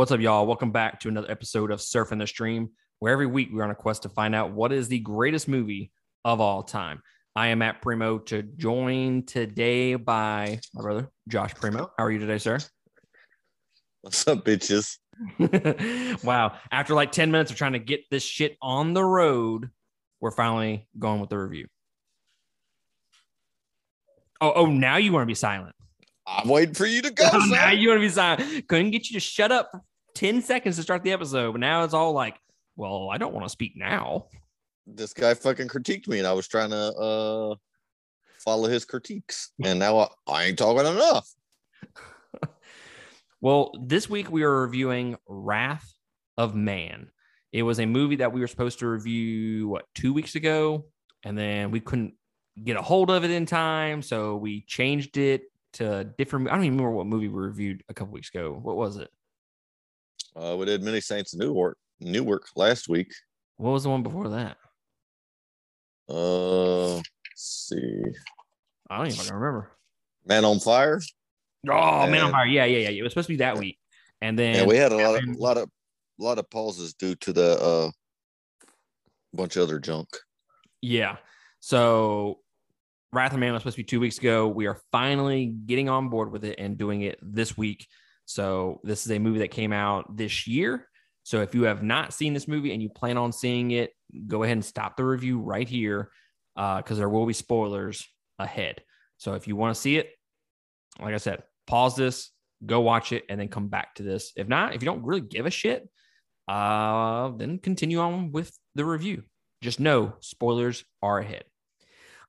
What's up, y'all? Welcome back to another episode of Surfing the Stream, where every week we're on a quest to find out what is the greatest movie of all time. I am at Primo, to join today by my brother Josh Primo. How are you today, sir? What's up, bitches? wow. After like 10 minutes of trying to get this shit on the road, we're finally going with the review. Oh, oh, now you want to be silent. I'm waiting for you to go. Oh, now you want to be silent. Couldn't get you to shut up for 10 seconds to start the episode, but now it's all like, well, I don't want to speak now. This guy fucking critiqued me, and I was trying to uh follow his critiques, and now I, I ain't talking enough. Well, this week we are reviewing Wrath of Man. It was a movie that we were supposed to review, what, two weeks ago? And then we couldn't get a hold of it in time. So we changed it to a different. I don't even remember what movie we reviewed a couple weeks ago. What was it? Uh, we did many saints in Newark, Newark last week. What was the one before that? Uh, let's see, I don't even remember. Man on Fire. Oh, Man on And- Fire. Yeah, yeah, yeah. It was supposed to be that week. And then And we had a lot of and- lot of lot of pauses due to the uh bunch of other junk. Yeah. So Wrath of Man was supposed to be two weeks ago. We are finally getting on board with it and doing it this week. So this is a movie that came out this year. So if you have not seen this movie and you plan on seeing it, go ahead and stop the review right here because there will be spoilers ahead. So if you want to see it, like I said, pause this, go watch it, and then come back to this. If not, if you don't really give a shit, uh, then continue on with the review. Just know spoilers are ahead.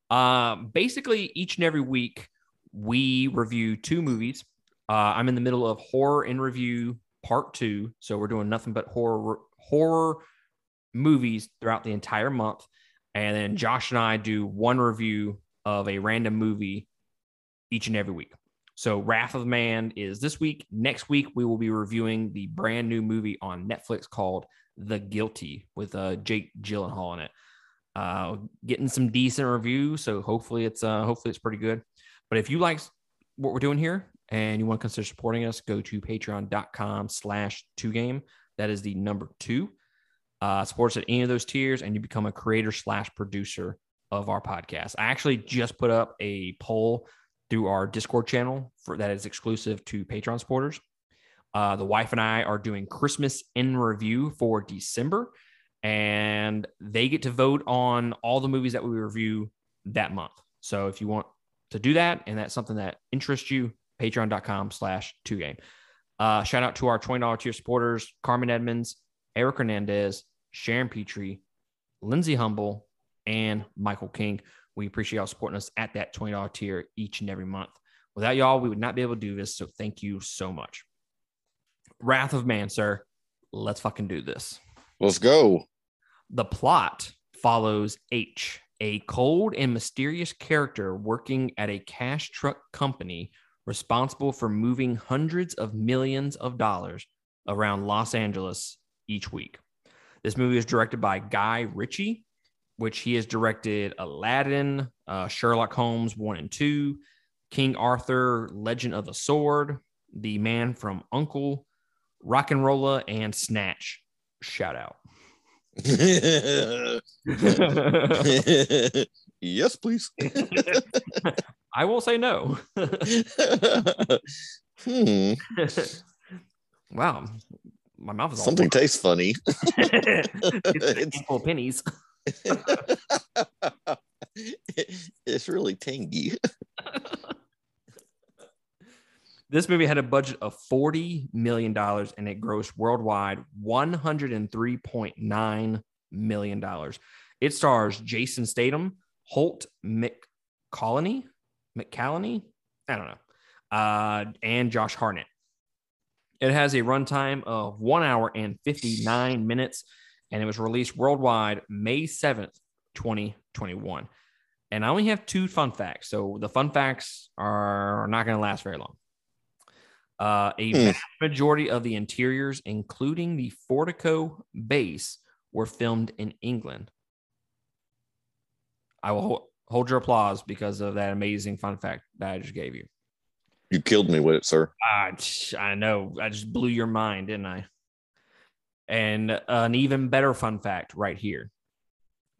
Um, basically, each and every week we review two movies. Uh, I'm in the middle of horror in review part two, so we're doing nothing but horror horror movies throughout the entire month, and then Josh and I do one review of a random movie each and every week. So, Wrath of Man is this week. Next week, we will be reviewing the brand new movie on Netflix called The Guilty with uh, Jake Gyllenhaal in it. Uh, getting some decent reviews, so hopefully it's uh, hopefully it's pretty good. But if you like what we're doing here and you want to consider supporting us, go to patreon.com slash two game. That is the number two. Uh, supports at any of those tiers, and you become a creator slash producer of our podcast. I actually just put up a poll through our Discord channel for that is exclusive to Patreon supporters. Uh, the wife and I are doing Christmas in review for December, and they get to vote on all the movies that we review that month. So if you want to do that and that's something that interests you, patreon.com slash two game. Uh, shout out to our $20 tier supporters, Carmen Edmonds, Eric Hernandez, Sharon Petrie, Lindsay Humble, and Michael King. We appreciate y'all supporting us at that $20 tier each and every month. Without y'all, we would not be able to do this. So thank you so much. Wrath of Man, sir. Let's fucking do this. Let's go. The plot follows H, a cold and mysterious character working at a cash truck company responsible for moving hundreds of millions of dollars around Los Angeles each week. This movie is directed by Guy Ritchie, which he has directed Aladdin, uh, Sherlock Holmes 1 and 2, King Arthur, Legend of the Sword, The Man from Uncle, Rock and Rolla, and Snatch. Shout out. yes, please. I will say no. hmm. wow. My mouth is all Something tastes funny. it's full of pennies. it's really tangy. This movie had a budget of $40 million and it grossed worldwide $103.9 million. It stars Jason Statham, Holt McCallany, McCallany, I don't know, uh, and Josh Hartnett. It has a runtime of one hour and 59 minutes, and it was released worldwide May 7th, 2021. And I only have two fun facts. So the fun facts are not going to last very long. Uh, a Hmm. vast majority of the interiors, including the Fortico base, were filmed in England. I will hold your applause because of that amazing fun fact that I just gave you. You killed me with it, sir. Ah, I, I know. I just blew your mind, didn't I? And uh, an even better fun fact right here.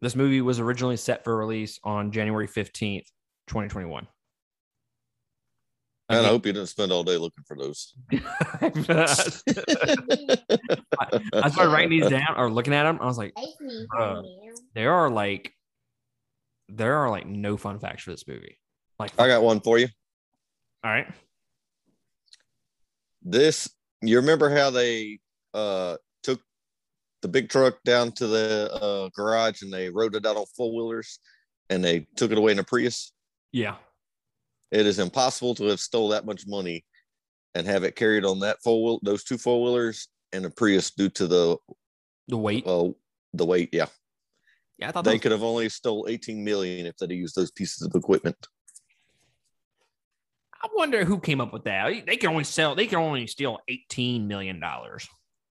This movie was originally set for release on January 15th, 2021. And I hope you didn't spend all day looking for those. I started writing these down or looking at them. I was like, Bruh. there are like, there are like no fun facts for this movie. Like, I got one for you. all right. This, you remember how they uh took the big truck down to the uh garage and they rode it out on four wheelers and they took it away in a Prius? Yeah. It is impossible to have stole that much money and have it carried on that four wheel, those two four wheelers and a Prius due to the The weight. uh, the weight. Yeah, yeah. I thought they was- could have only stole 18 million if they'd used those pieces of equipment. I wonder who came up with that. They can only sell, they can only steal $18 million.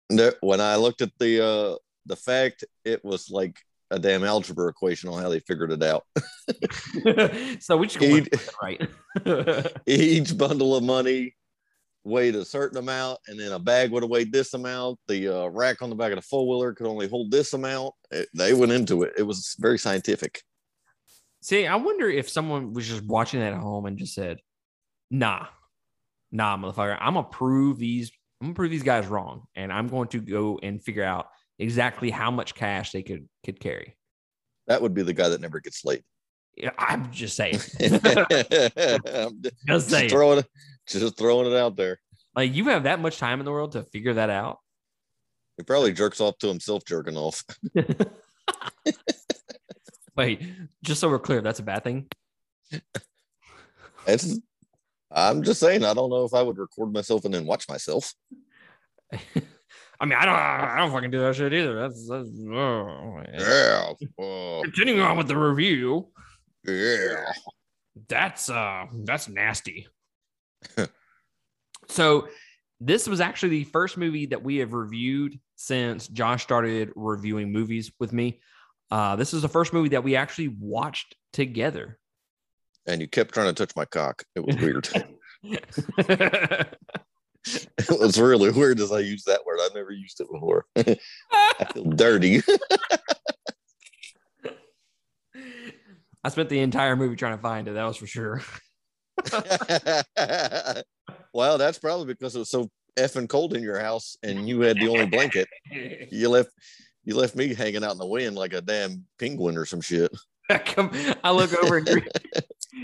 No, when I looked at the uh the fact, it was like a damn algebra equation on how they figured it out. so we just go right. Each bundle of money weighed a certain amount, and then a bag would have weighed this amount. The uh, rack on the back of the four wheeler could only hold this amount. It- they went into it. It was very scientific. See, I wonder if someone was just watching that at home and just said, nah, nah, motherfucker, I'm gonna prove these, I'm gonna prove these guys wrong. And I'm going to go and figure out exactly how much cash they could could carry. That would be the guy that never gets late. I'm just saying. I'm just just saying. throwing just throwing it out there. Like you have that much time in the world to figure that out. He probably jerks off to himself jerking off. Wait, just so we're clear, that's a bad thing. It's. I'm just saying. I don't know if I would record myself and then watch myself. I mean, I don't, I don't fucking do that shit either. That's, that's oh, yeah. Oh, continuing on with the review. yeah. That's uh, that's nasty. so, this was actually the first movie that we have reviewed since Josh started reviewing movies with me. Uh, this is the first movie that we actually watched together. And you kept trying to touch my cock. It was weird. it was really weird as I used that word. I've never used it before. I feel dirty. I spent the entire movie trying to find it. That was for sure. well, that's probably because it was so effing cold in your house and you had the only blanket. You left you left me hanging out in the wind like a damn penguin or some shit. I come, I look over and you're,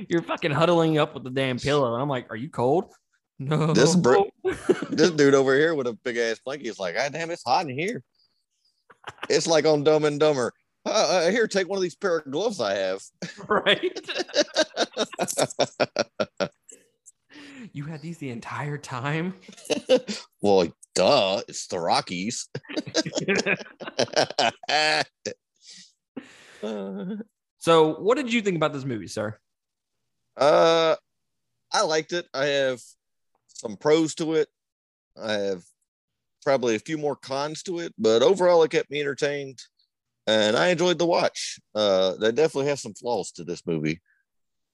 you're fucking huddling up with the damn pillow, and I'm like, "Are you cold?" No. This bro- this dude over here with a big ass blanket is like, God damn, it's hot in here. It's like on Dumb and Dumber. Uh, here, take one of these pair of gloves I have. right. you had these the entire time. well, duh, it's the Rockies. so, what did you think about this movie, sir? uh, I liked it. I have some pros to it. I have probably a few more cons to it, but overall, it kept me entertained, and I enjoyed the watch. Uh, they definitely have some flaws to this movie,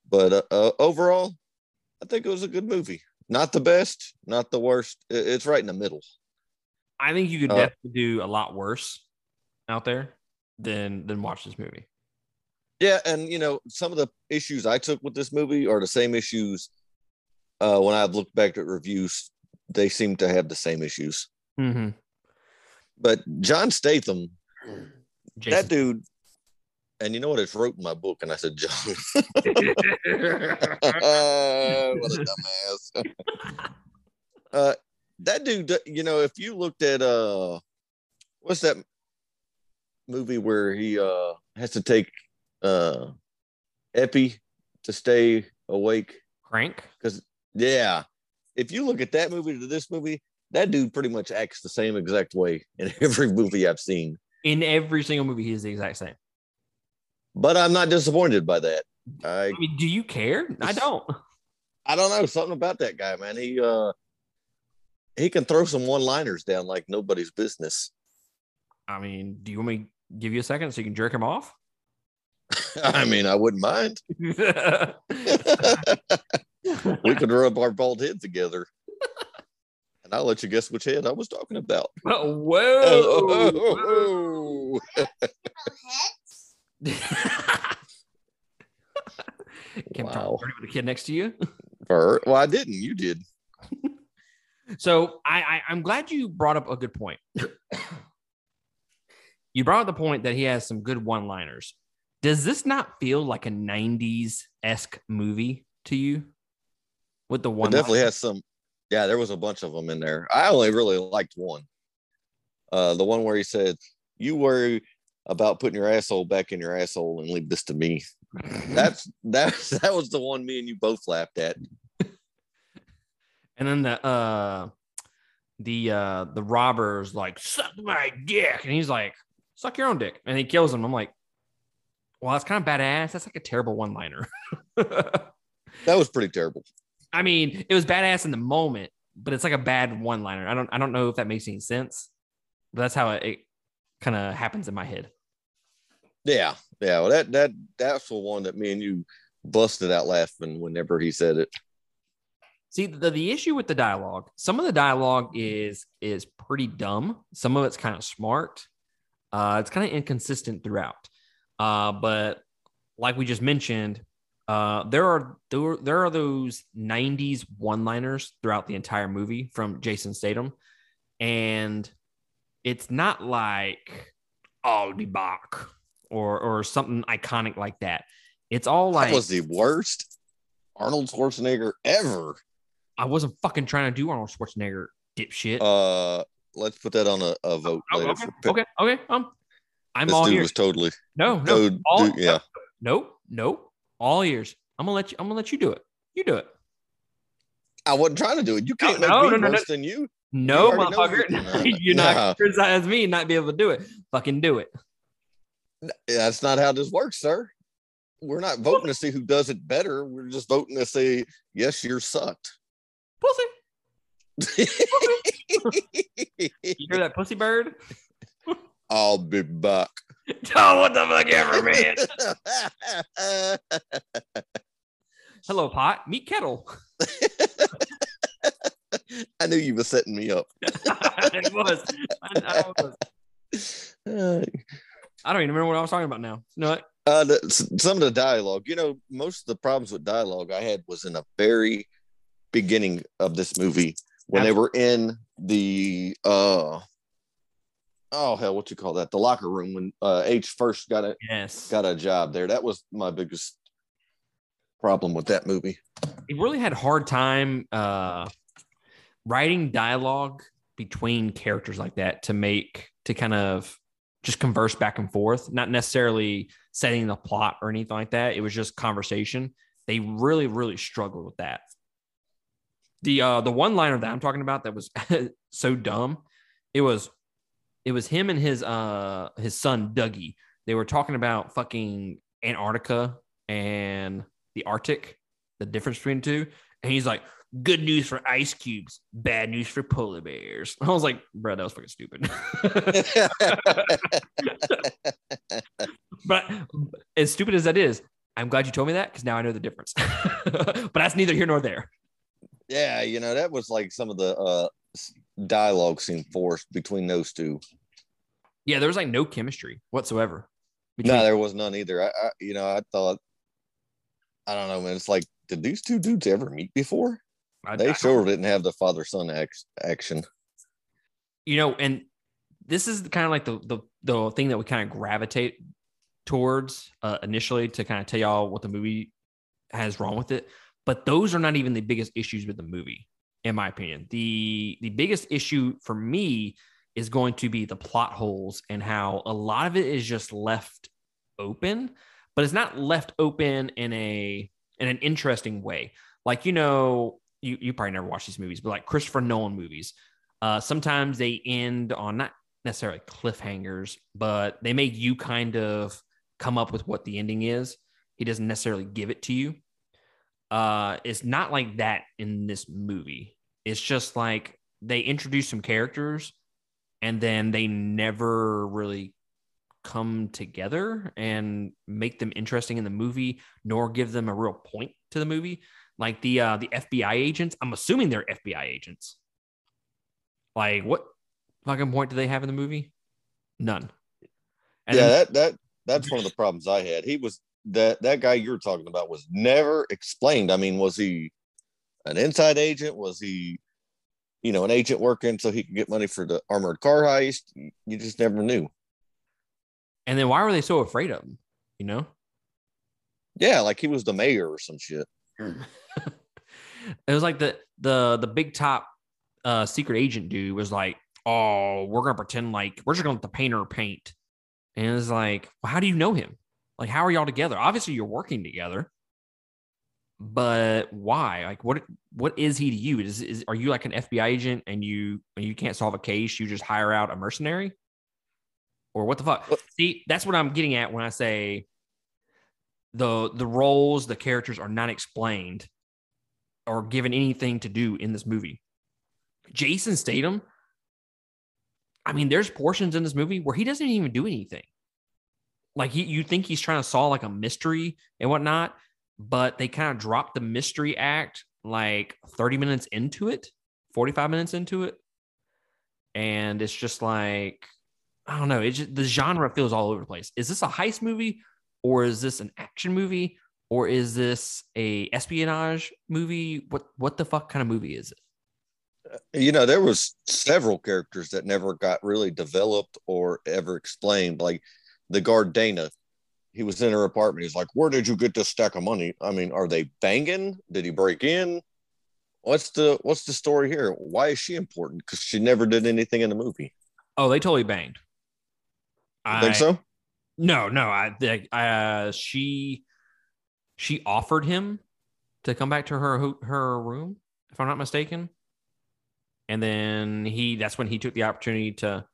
but uh, uh, overall, I think it was a good movie. Not the best, not the worst. It's right in the middle. I think you could Uh, definitely do a lot worse out there than than watch this movie. Yeah, and you know, some of the issues I took with this movie are the same issues. Uh, when I've looked back at reviews, they seem to have the same issues. Mm-hmm. But John Statham, Jason. that dude, and you know what? It's wrote in my book, and I said, John, what a dumbass. uh, that dude, you know, if you looked at uh, what's that movie where he uh has to take uh epi to stay awake? Crank. Because yeah, if you look at that movie to this movie, that dude pretty much acts the same exact way in every movie I've seen. In every single movie, he is the exact same. But I'm not disappointed by that. I I mean, do you care? I don't. I don't know something about that guy, man. He uh he can throw some one-liners down like nobody's business. I mean, do you want me to give you a second so you can jerk him off? I mean, I wouldn't mind. we could rub our bald head together. And I'll let you guess which head I was talking about. Oh, whoa. Oh, Kim Wow. with a kid next to you. Or- well, I didn't. You did. So I, I I'm glad you brought up a good point. you brought up the point that he has some good one-liners. Does this not feel like a 90s esque movie to you? With the It one definitely has some. Yeah, there was a bunch of them in there. I only really liked one. Uh, the one where he said, "You worry about putting your asshole back in your asshole and leave this to me." That's that. That was the one me and you both laughed at. And then the uh the uh the robbers like suck my dick. And he's like, suck your own dick. And he kills him. I'm like, well, that's kind of badass. That's like a terrible one-liner. That was pretty terrible. I mean, it was badass in the moment, but it's like a bad one-liner. I don't I don't know if that makes any sense. But that's how it, it kind of happens in my head. Yeah, yeah. Well, that that that's the one that me and you busted out laughing whenever he said it. See, the, the issue with the dialogue, some of the dialogue is is pretty dumb. Some of it's kind of smart. Uh, it's kind of inconsistent throughout. Uh, but like we just mentioned, uh, there are there, there are those 90s one-liners throughout the entire movie from Jason Statham. And it's not like I'll be back or or something iconic like that. It's all like that was the worst Arnold Schwarzenegger ever. I wasn't fucking trying to do Arnold Schwarzenegger dipshit. Uh, let's put that on a, a vote Oh, later. okay, for okay, okay. Um, I'm This all dude ears. was totally no, no, all, dude, yeah. nope, nope. All ears. I'm gonna let you. I'm gonna let you do it. You do it. I wasn't trying to do it. You can't No, make no, me no, no. worse than you. No, know motherfucker. you- You're not Nah. criticize me and not be able to do it. Fucking do it. That's not how this works, sir. We're not voting to see who does it better. We're just voting to say yes, you're sucked. Pussy. You hear that, pussy bird? I'll be back. Oh, what the fuck ever, man. Hello, pot. Meet kettle. I knew you were setting me up. it was. I, I was. I don't even remember what I was talking about now. You know what? uh, the, some of the dialogue, you know, most of the problems with dialogue I had was in the very beginning of this movie when they were in the uh oh hell, what you call that? The locker room when uh H first got a Yes. got a job there. That was my biggest problem with that movie. he really had hard time uh writing dialogue between characters like that to make to kind of just converse back and forth not necessarily setting the plot or anything like that it was just conversation they really really struggled with that the uh the one liner that i'm talking about that was so dumb it was it was him and his uh his son dougie they were talking about fucking antarctica and the arctic the difference between two. And he's like, good news for ice cubes, bad news for polar bears. I was like, bro, that was fucking stupid. but as stupid as that is, I'm glad you told me that because now I know the difference. but that's neither here nor there. yeah, you know, that was like some of the uh dialogue seemed forced between those two. Yeah, there was like no chemistry whatsoever. No, there was none either. I, I you know, I thought I don't know, man. It's like, did these two dudes ever meet before? I- They I- sure didn't have the father son act- action. you know, and this is kind of like the the the thing that we kind of gravitate towards uh, initially to kind of tell y'all what the movie has wrong with it. But those are not even the biggest issues with the movie, in my opinion. the The biggest issue for me is going to be the plot holes and how a lot of it is just left open, but it's not left open in a in an interesting way. Like you know, you you probably never watched these movies, but like Christopher Nolan movies, uh, sometimes they end on not necessarily cliffhangers, but they make you kind of come up with what the ending is. He doesn't necessarily give it to you. Uh, it's not like that in this movie. It's just like they introduce some characters and then they never really come together and make them interesting in the movie, nor give them a real point to the movie. Like the uh, the FBI agents, I'm assuming they're FBI agents. Like what fucking point do they have in the movie? None. And yeah, that that that's one of the problems I had. He was that that guy you're talking about was never explained. I mean, was he an inside agent? Was he, you know, an agent working so he could get money for the armored car heist? You just never knew. And then why were they so afraid of him? You know? Yeah, like he was the mayor or some shit. it was like the the the big top uh secret agent dude was like, "Oh, we're gonna pretend like we're just gonna let the painter paint," and it's like, well, "How do you know him? Like, how are y'all together? Obviously, you're working together, but why? Like, what what is he to you? Is, is are you like an FBI agent and you and you can't solve a case? You just hire out a mercenary, or what the fuck? See, that's what I'm getting at when I say the the roles, the characters are not explained or given anything to do in this movie. Jason Statham, I mean, there's portions in this movie where he doesn't even do anything. Like he, you think he's trying to solve like a mystery and whatnot, but they kind of drop the mystery act like 30 minutes into it, 45 minutes into it. And it's just like, I don't know. Just, the genre feels all over the place. Is this a heist movie or is this an action movie or is this a espionage movie what what the fuck kind of movie is it uh, you know there was several characters that never got really developed or ever explained like the guard dana he was in her apartment. He's like where did you get this stack of money? I mean are they banging? Did he break in? What's the what's the story here? Why is she important? Because she never did anything in the movie. Oh they totally banged. I think so? No, no. I, uh, she she offered him to come back to her her room, if I'm not mistaken. And then he that's when he took the opportunity to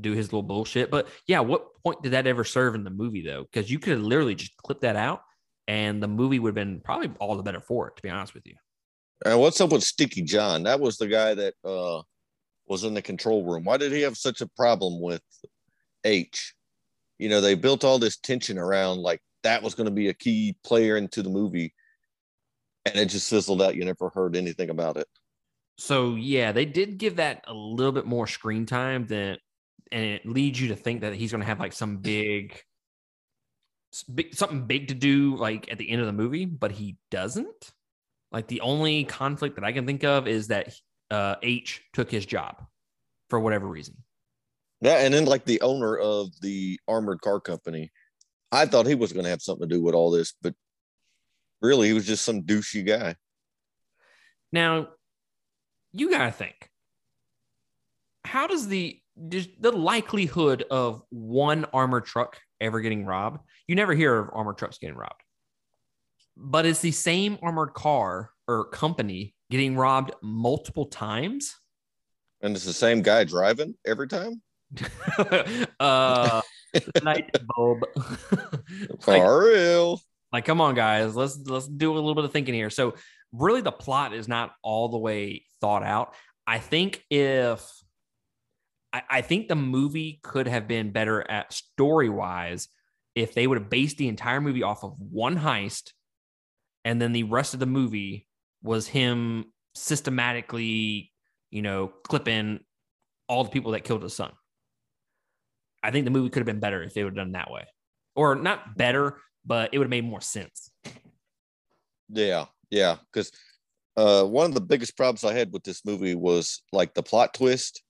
do his little bullshit. But yeah, what point did that ever serve in the movie though? Because you could have literally just clipped that out and the movie would have been probably all the better for it, to be honest with you. And what's up with Sticky John? That was the guy that uh was in the control room. Why did he have such a problem with H? you know, they built all this tension around like that was going to be a key player into the movie, and it just fizzled out. You never heard anything about it. So yeah, they did give that a little bit more screen time than, and it leads you to think that he's going to have like some big, big, something big to do like at the end of the movie, but he doesn't. Like the only conflict that I can think of is that uh, H took his job for whatever reason. Yeah, and then like the owner of the armored car company, I thought he was going to have something to do with all this, but really he was just some douchey guy. Now, you got to think. How does the the likelihood of one armored truck ever getting robbed? You never hear of armored trucks getting robbed. But it's the same armored car or company getting robbed multiple times. And it's the same guy driving every time? uh, light bulb. like, For real. Like, come on, guys. Let's let's do a little bit of thinking here. So, really, the plot is not all the way thought out. I think if I, I think the movie could have been better at story wise if they would have based the entire movie off of one heist, and then the rest of the movie was him systematically, you know, clipping all the people that killed his son. I think the movie could have been better if they would have done that way, or not better, but it would have made more sense. Yeah, yeah, because uh, one of the biggest problems I had with this movie was like the plot twist.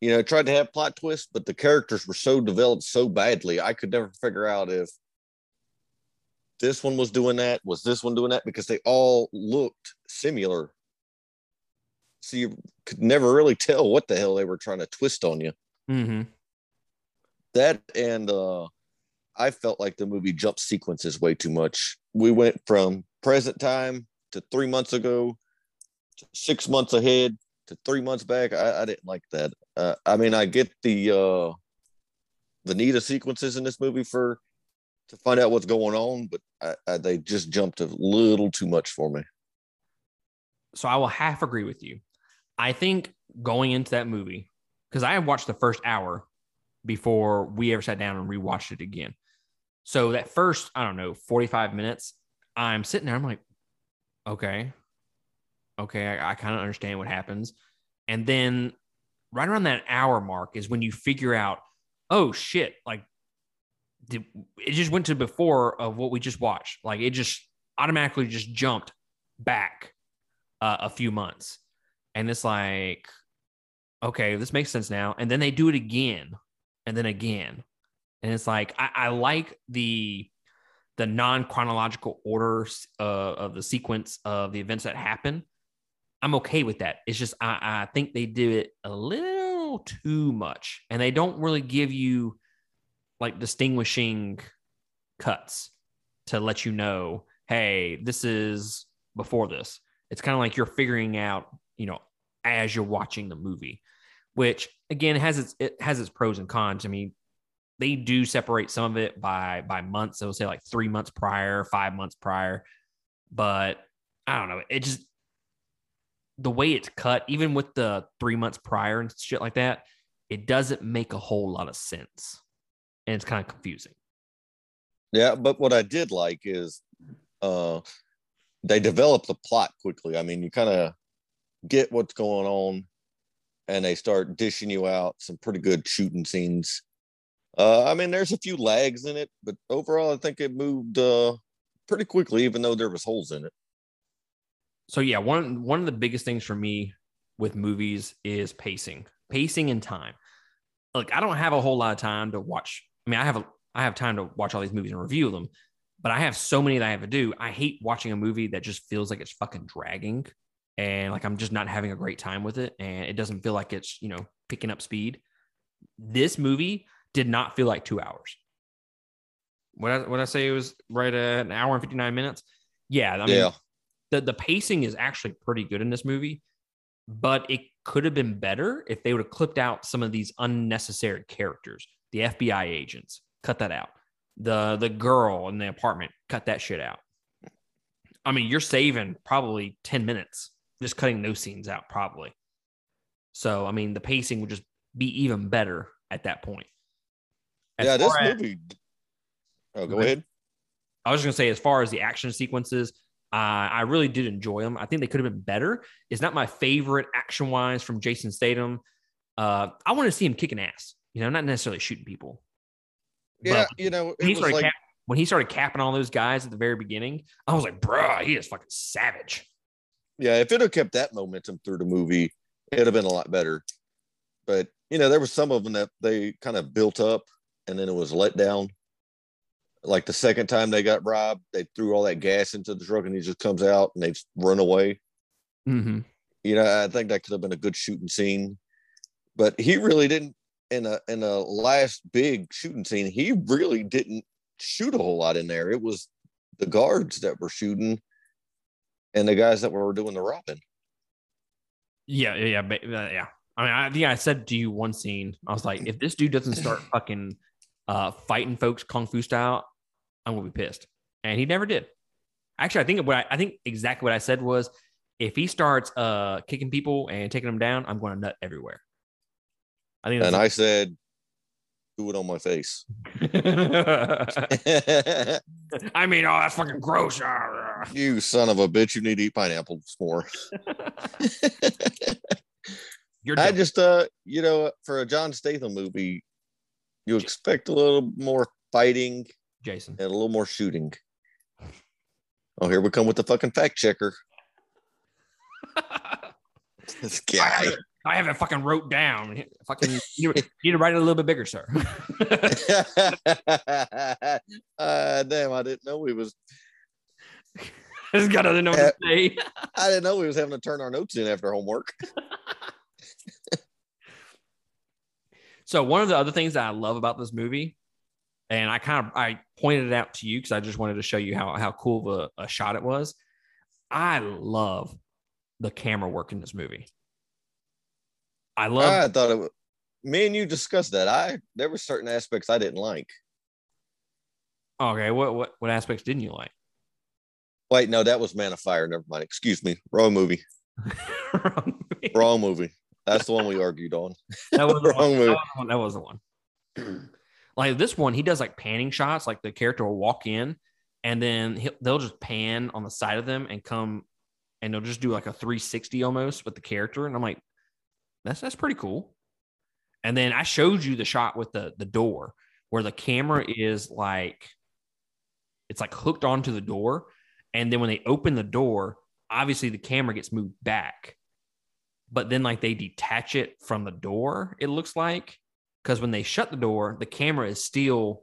You know, tried to have plot twists, but the characters were so developed so badly, I could never figure out if this one was doing that, was this one doing that, because they all looked similar. So you could never really tell what the hell they were trying to twist on you. Mm-hmm that and uh I felt like the movie jumped sequences way too much. We went from present time to three months ago, to six months ahead to three months back. I, I didn't like that. Uh, I mean, I get the uh, the need of sequences in this movie for to find out what's going on, but I, I, they just jumped a little too much for me. So I will half agree with you. I think going into that movie because I had watched the first hour before we ever sat down and rewatched it again. So that first, I don't know, 45 minutes, I'm sitting there, I'm like, Okay. Okay. I, I kind of understand what happens. And then right around that hour mark is when you figure out, oh shit, like did, it just went to before of what we just watched. Like it just automatically just jumped back uh, a few months. And it's like, okay, this makes sense now. And then they do it again and then again. And it's like, I, I like the the non-chronological order uh, of the sequence of the events that happen i'm okay with that it's just I, I think they do it a little too much and they don't really give you like distinguishing cuts to let you know hey this is before this it's kind of like you're figuring out you know as you're watching the movie which again has its it has its pros and cons i mean they do separate some of it by by months. They'll say like three months prior, five months prior. But I don't know. It just the way it's cut, even with the three months prior and shit like that, it doesn't make a whole lot of sense. And it's kind of confusing. Yeah, but what I did like is uh they develop the plot quickly. I mean, you kind of get what's going on and they start dishing you out some pretty good shooting scenes uh, I mean, there's a few lags in it, but overall, I think it moved uh, pretty quickly, even though there was holes in it. So yeah, one one of the biggest things for me with movies is pacing, pacing and time. Like I don't have a whole lot of time to watch. I mean, I have a I have time to watch all these movies and review them, but I have so many that I have to do. I hate watching a movie that just feels like it's fucking dragging, and like I'm just not having a great time with it, and it doesn't feel like it's you know picking up speed. This movie did not feel like two hours. What I, what I say it was right at an hour and 59 minutes. Yeah. I mean, yeah. The, the pacing is actually pretty good in this movie, but it could have been better if they would have clipped out some of these unnecessary characters, the FBI agents, cut that out. The the girl in the apartment, cut that shit out. I mean, you're saving probably 10 minutes just cutting those scenes out, probably. So, I mean, the pacing would just be even better at that point. As yeah, this as, movie. Oh, go ahead. I was just gonna say, as far as the action sequences, uh, I really did enjoy them. I think they could have been better. It's not my favorite action wise from Jason Statham. Uh, I want to see him kicking ass. You know, not necessarily shooting people. Yeah, but you know, when he, started like... cap- when he started capping all those guys at the very beginning, I was like, bruh, he is fucking savage. Yeah, if it had kept that momentum through the movie, it'd have been a lot better. But you know, there was some of them that they kind of built up and then it was let down. Like the second time they got robbed, they threw all that gas into the truck and he just comes out and they've run away. Mm-hmm. You know, I think that could have been a good shooting scene, but he really didn't. In a in a last big shooting scene, he really didn't shoot a whole lot in there. It was the guards that were shooting, and the guys that were doing the robbing. Yeah, yeah, yeah, yeah. I mean, I think I said to you one scene, I was like, if this dude doesn't start fucking uh, fighting folks kung fu style, I'm gonna be pissed. And he never did. Actually, I think what I, I think exactly what I said was, if he starts uh, kicking people and taking them down, I'm going to nut everywhere. I think. And I said, do it on my face. I mean, oh, that's fucking gross. you son of a bitch! You need to eat pineapples more. You're I just uh you know for a John Statham movie, you expect a little more fighting, Jason, and a little more shooting. Oh, here we come with the fucking fact checker. this guy. I have it fucking wrote down. Fucking, you need to write it a little bit bigger, sir. uh, damn, I didn't know we was. I just got to know what to say. I didn't know we was having to turn our notes in after homework. so one of the other things that I love about this movie, and I kind of I pointed it out to you because I just wanted to show you how how cool of a, a shot it was. I love the camera work in this movie. I love. I thought it. Was, me and you discussed that. I there were certain aspects I didn't like. Okay, what what what aspects didn't you like? Wait, no, that was Man of Fire. Never mind. Excuse me. Wrong movie. Wrong movie. Wrong movie. That's the one we argued on. That was the wrong movie. That was the one. like this one, he does like panning shots. Like the character will walk in, and then they'll just pan on the side of them and come and they'll just do like a 360 almost with the character. And I'm like, that's that's pretty cool. And then I showed you the shot with the the door where the camera is like it's like hooked onto the door. And then when they open the door, obviously the camera gets moved back. But then like they detach it from the door, it looks like. Because when they shut the door, the camera is still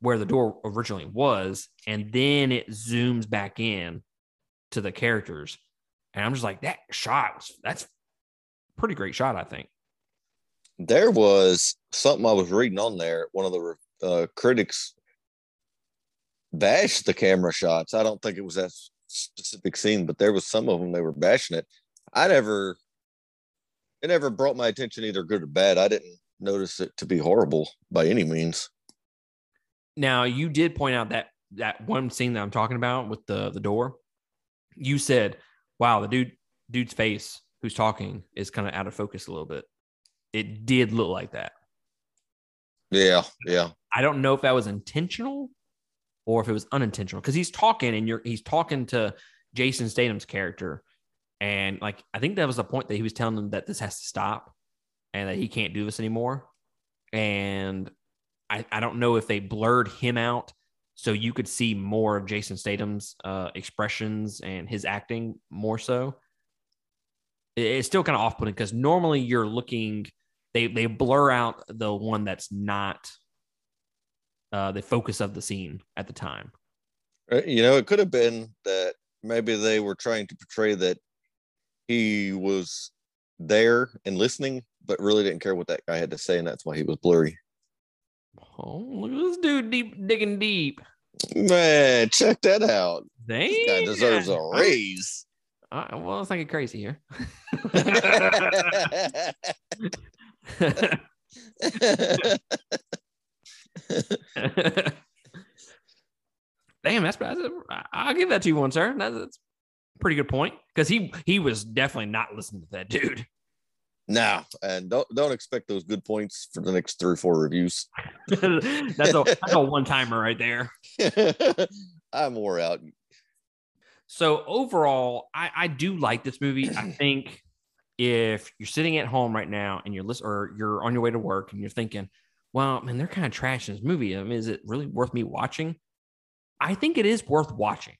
where the door originally was, and then it zooms back in to the characters. And I'm just like, that shot was that's pretty great shot, I think. There was something I was reading on there. One of the uh, critics bashed the camera shots. I don't think it was that specific scene, but there was some of them they were bashing it. I never, it never brought my attention either good or bad. I didn't notice it to be horrible by any means. Now you did point out that that one scene that I'm talking about with the the door. You said, "Wow, the dude dude's face who's talking is kind of out of focus a little bit." It did look like that. Yeah, yeah. I don't know if that was intentional or if it was unintentional because he's talking and you're he's talking to Jason Statham's character, and like I think that was the point that he was telling them that this has to stop and that he can't do this anymore. And I, I don't know if they blurred him out so you could see more of Jason Statham's uh, expressions and his acting more so. It's still kind of off putting because normally you're looking, they they blur out the one that's not uh, the focus of the scene at the time. Uh, you know, it could have been that maybe they were trying to portray that he was there and listening, but really didn't care what that guy had to say, and that's why he was blurry. Oh, look at this dude deep digging deep. Man, check that out. Damn. This guy deserves a raise. Uh, well, let's not get crazy here. Damn, that's, that's I'll give that to you one, sir. That's, that's pretty good point because he he was definitely not listening to that dude. No, and don't don't expect those good points for the next three or four reviews. that's a that's a one timer right there. I'm more out. So overall, I, I do like this movie. I think if you're sitting at home right now and you're list or you're on your way to work and you're thinking, well, man, they're kind of trash in this movie. I mean, is it really worth me watching? I think it is worth watching.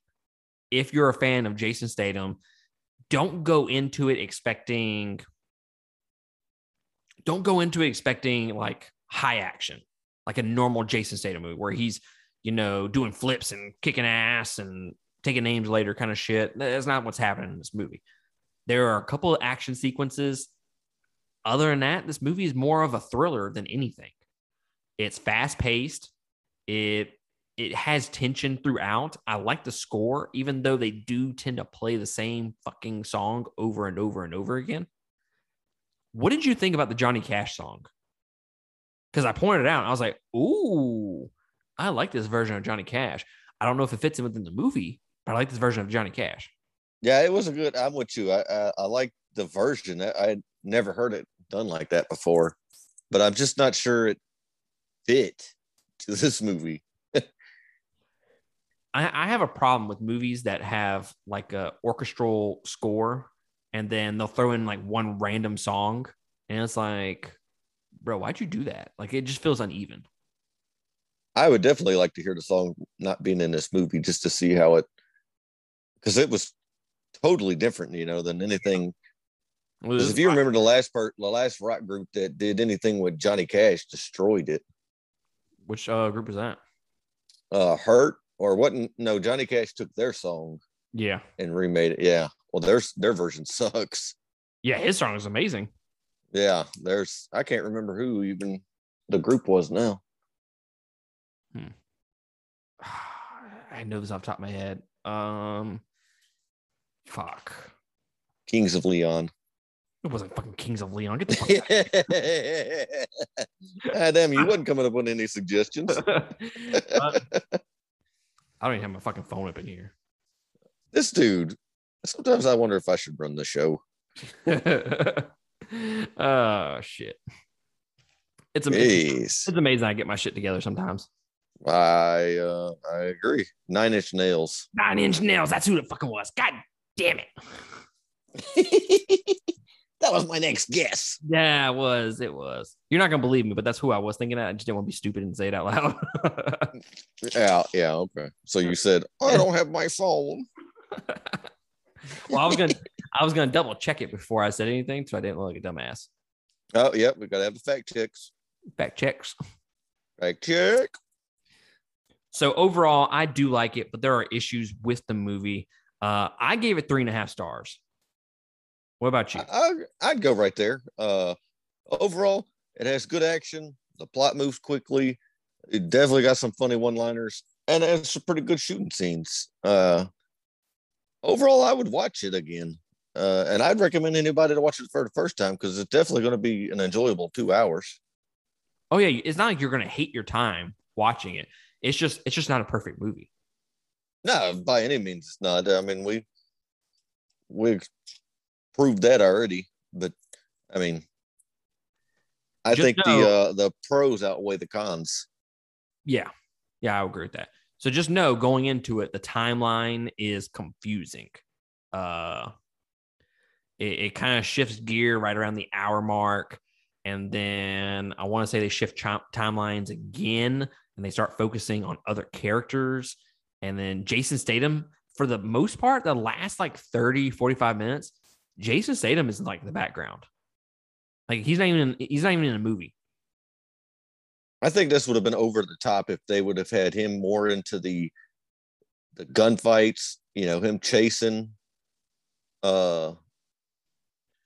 If you're a fan of Jason Statham, don't go into it expecting don't go into it expecting like high action, like a normal Jason Statham movie where he's, you know, doing flips and kicking ass and taking names later kind of shit. That's not what's happening in this movie. There are a couple of action sequences. Other than that, this movie is more of a thriller than anything. It's fast paced. It it has tension throughout. I like the score, even though they do tend to play the same fucking song over and over and over again. What did you think about the Johnny Cash song? Because I pointed out, I was like, "Ooh, I like this version of Johnny Cash." I don't know if it fits in within the movie, but I like this version of Johnny Cash. Yeah, it was a good. I'm with you. I I, I like the version. I, I never heard it done like that before, but I'm just not sure it fit to this movie. I, I have a problem with movies that have like a orchestral score and then they'll throw in like one random song and it's like bro why'd you do that like it just feels uneven I would definitely like to hear the song not being in this movie just to see how it because it was totally different, you know, than anything. Because if you remember the last part, the last rock group that did anything with Johnny Cash destroyed it. Which uh, group is that? Uh, Hurt or what? No, Johnny Cash took their song, yeah, and remade it. Yeah, well, their their version sucks. Yeah, his song is amazing. Yeah, there's I can't remember who even the group was now. Hmm. I know this off the top of my head. Um, fuck. Kings of Leon. It wasn't fucking Kings of Leon. Get the fuck ah, damn, you wasn't coming up with any suggestions. uh, I don't even have my fucking phone up in here. This dude. Sometimes I wonder if I should run the show. oh shit! It's amazing. Jeez. It's amazing I get my shit together sometimes. I uh I agree. Nine inch nails. Nine inch nails. That's who the fucking was. God Damn it. that was my next guess. Yeah, it was. It was. You're not gonna believe me, but that's who I was thinking. Of. I just didn't want to be stupid and say it out loud. yeah, yeah, okay. So you said I don't have my phone. well, I was gonna, I was gonna double check it before I said anything, so I didn't look like a dumbass. Oh, yep, we gotta have the fact checks. Fact checks. Fact check. So overall, I do like it, but there are issues with the movie. Uh, I gave it three and a half stars. What about you? I, I'd go right there. Uh, overall, it has good action. The plot moves quickly. It definitely got some funny one-liners, and it's some pretty good shooting scenes. Uh, overall, I would watch it again, uh, and I'd recommend anybody to watch it for the first time because it's definitely going to be an enjoyable two hours. Oh yeah, it's not like you're going to hate your time watching it. It's just it's just not a perfect movie. No, by any means, it's not. I mean, we we proved that already, but I mean, I just think know, the uh, the pros outweigh the cons. Yeah, yeah, I agree with that. So just know going into it, the timeline is confusing. Uh, it, it kind of shifts gear right around the hour mark, and then I want to say they shift ch- timelines again and they start focusing on other characters. And then Jason Statham, for the most part, the last like 30, 45 minutes, Jason Statham is like the background. Like he's not even in, he's not even in a movie. I think this would have been over the top if they would have had him more into the the gunfights, you know, him chasing uh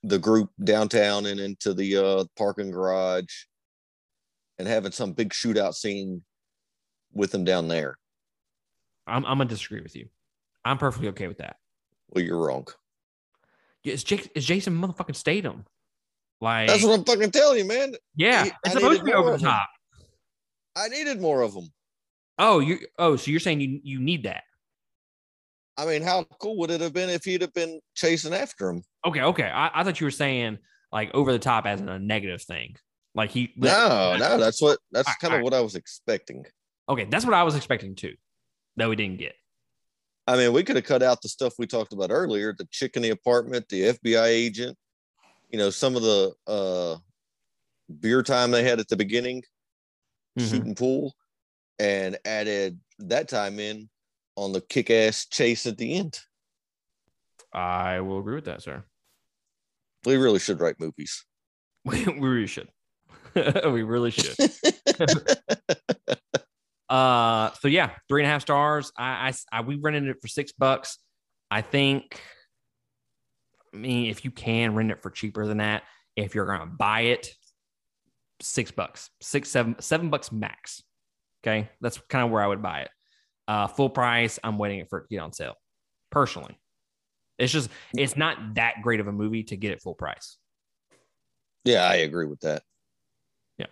the group downtown and into the uh parking garage and having some big shootout scene with them down there. I'm, I'm gonna disagree with you. I'm perfectly okay with that. Well, you're wrong. It's, Jake, it's Jason motherfucking Statham. Like that's what I'm fucking telling you, man. Yeah, it's I supposed to be over the top. I needed more of them. Oh, you oh, so you're saying you you need that? I mean, how cool would it have been if he'd have been chasing after him? Okay, okay. I, I thought you were saying like over the top as a negative thing. Like he no, no, that's what that's kind of what I was expecting. Okay, that's what I was expecting too, that we didn't get. I mean, we could have cut out the stuff we talked about earlier the chick in the apartment, the FBI agent, you know, some of the uh, beer time they had at the beginning, mm-hmm. shooting pool, and added that time in on the kick ass chase at the end. I will agree with that, sir. We really should write movies. we really should. we really should. Uh, so yeah, three and a half stars. I, I, I we rented it for six bucks. I think. I mean, if you can rent it for cheaper than that, if you're gonna buy it, six bucks, six, seven, seven bucks max. Okay, that's kind of where I would buy it. Uh, full price. I'm waiting for it to get on sale. Personally, it's just it's not that great of a movie to get it full price. Yeah, I agree with that. Yeah.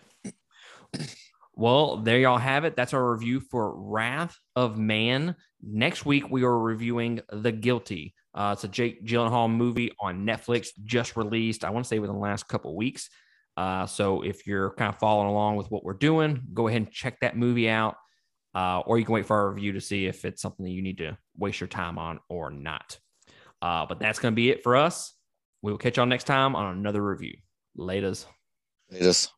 Well, there y'all have it. That's our review for Wrath of Man. Next week, we are reviewing The Guilty. Uh, it's a Jake Gyllenhaal movie on Netflix, just released, I want to say within the last couple weeks. Uh, so if you're kind of following along with what we're doing, go ahead and check that movie out. Uh, or you can wait for our review to see if it's something that you need to waste your time on or not. Uh, but that's going to be it for us. We will catch y'all next time on another review. Laters. Laters.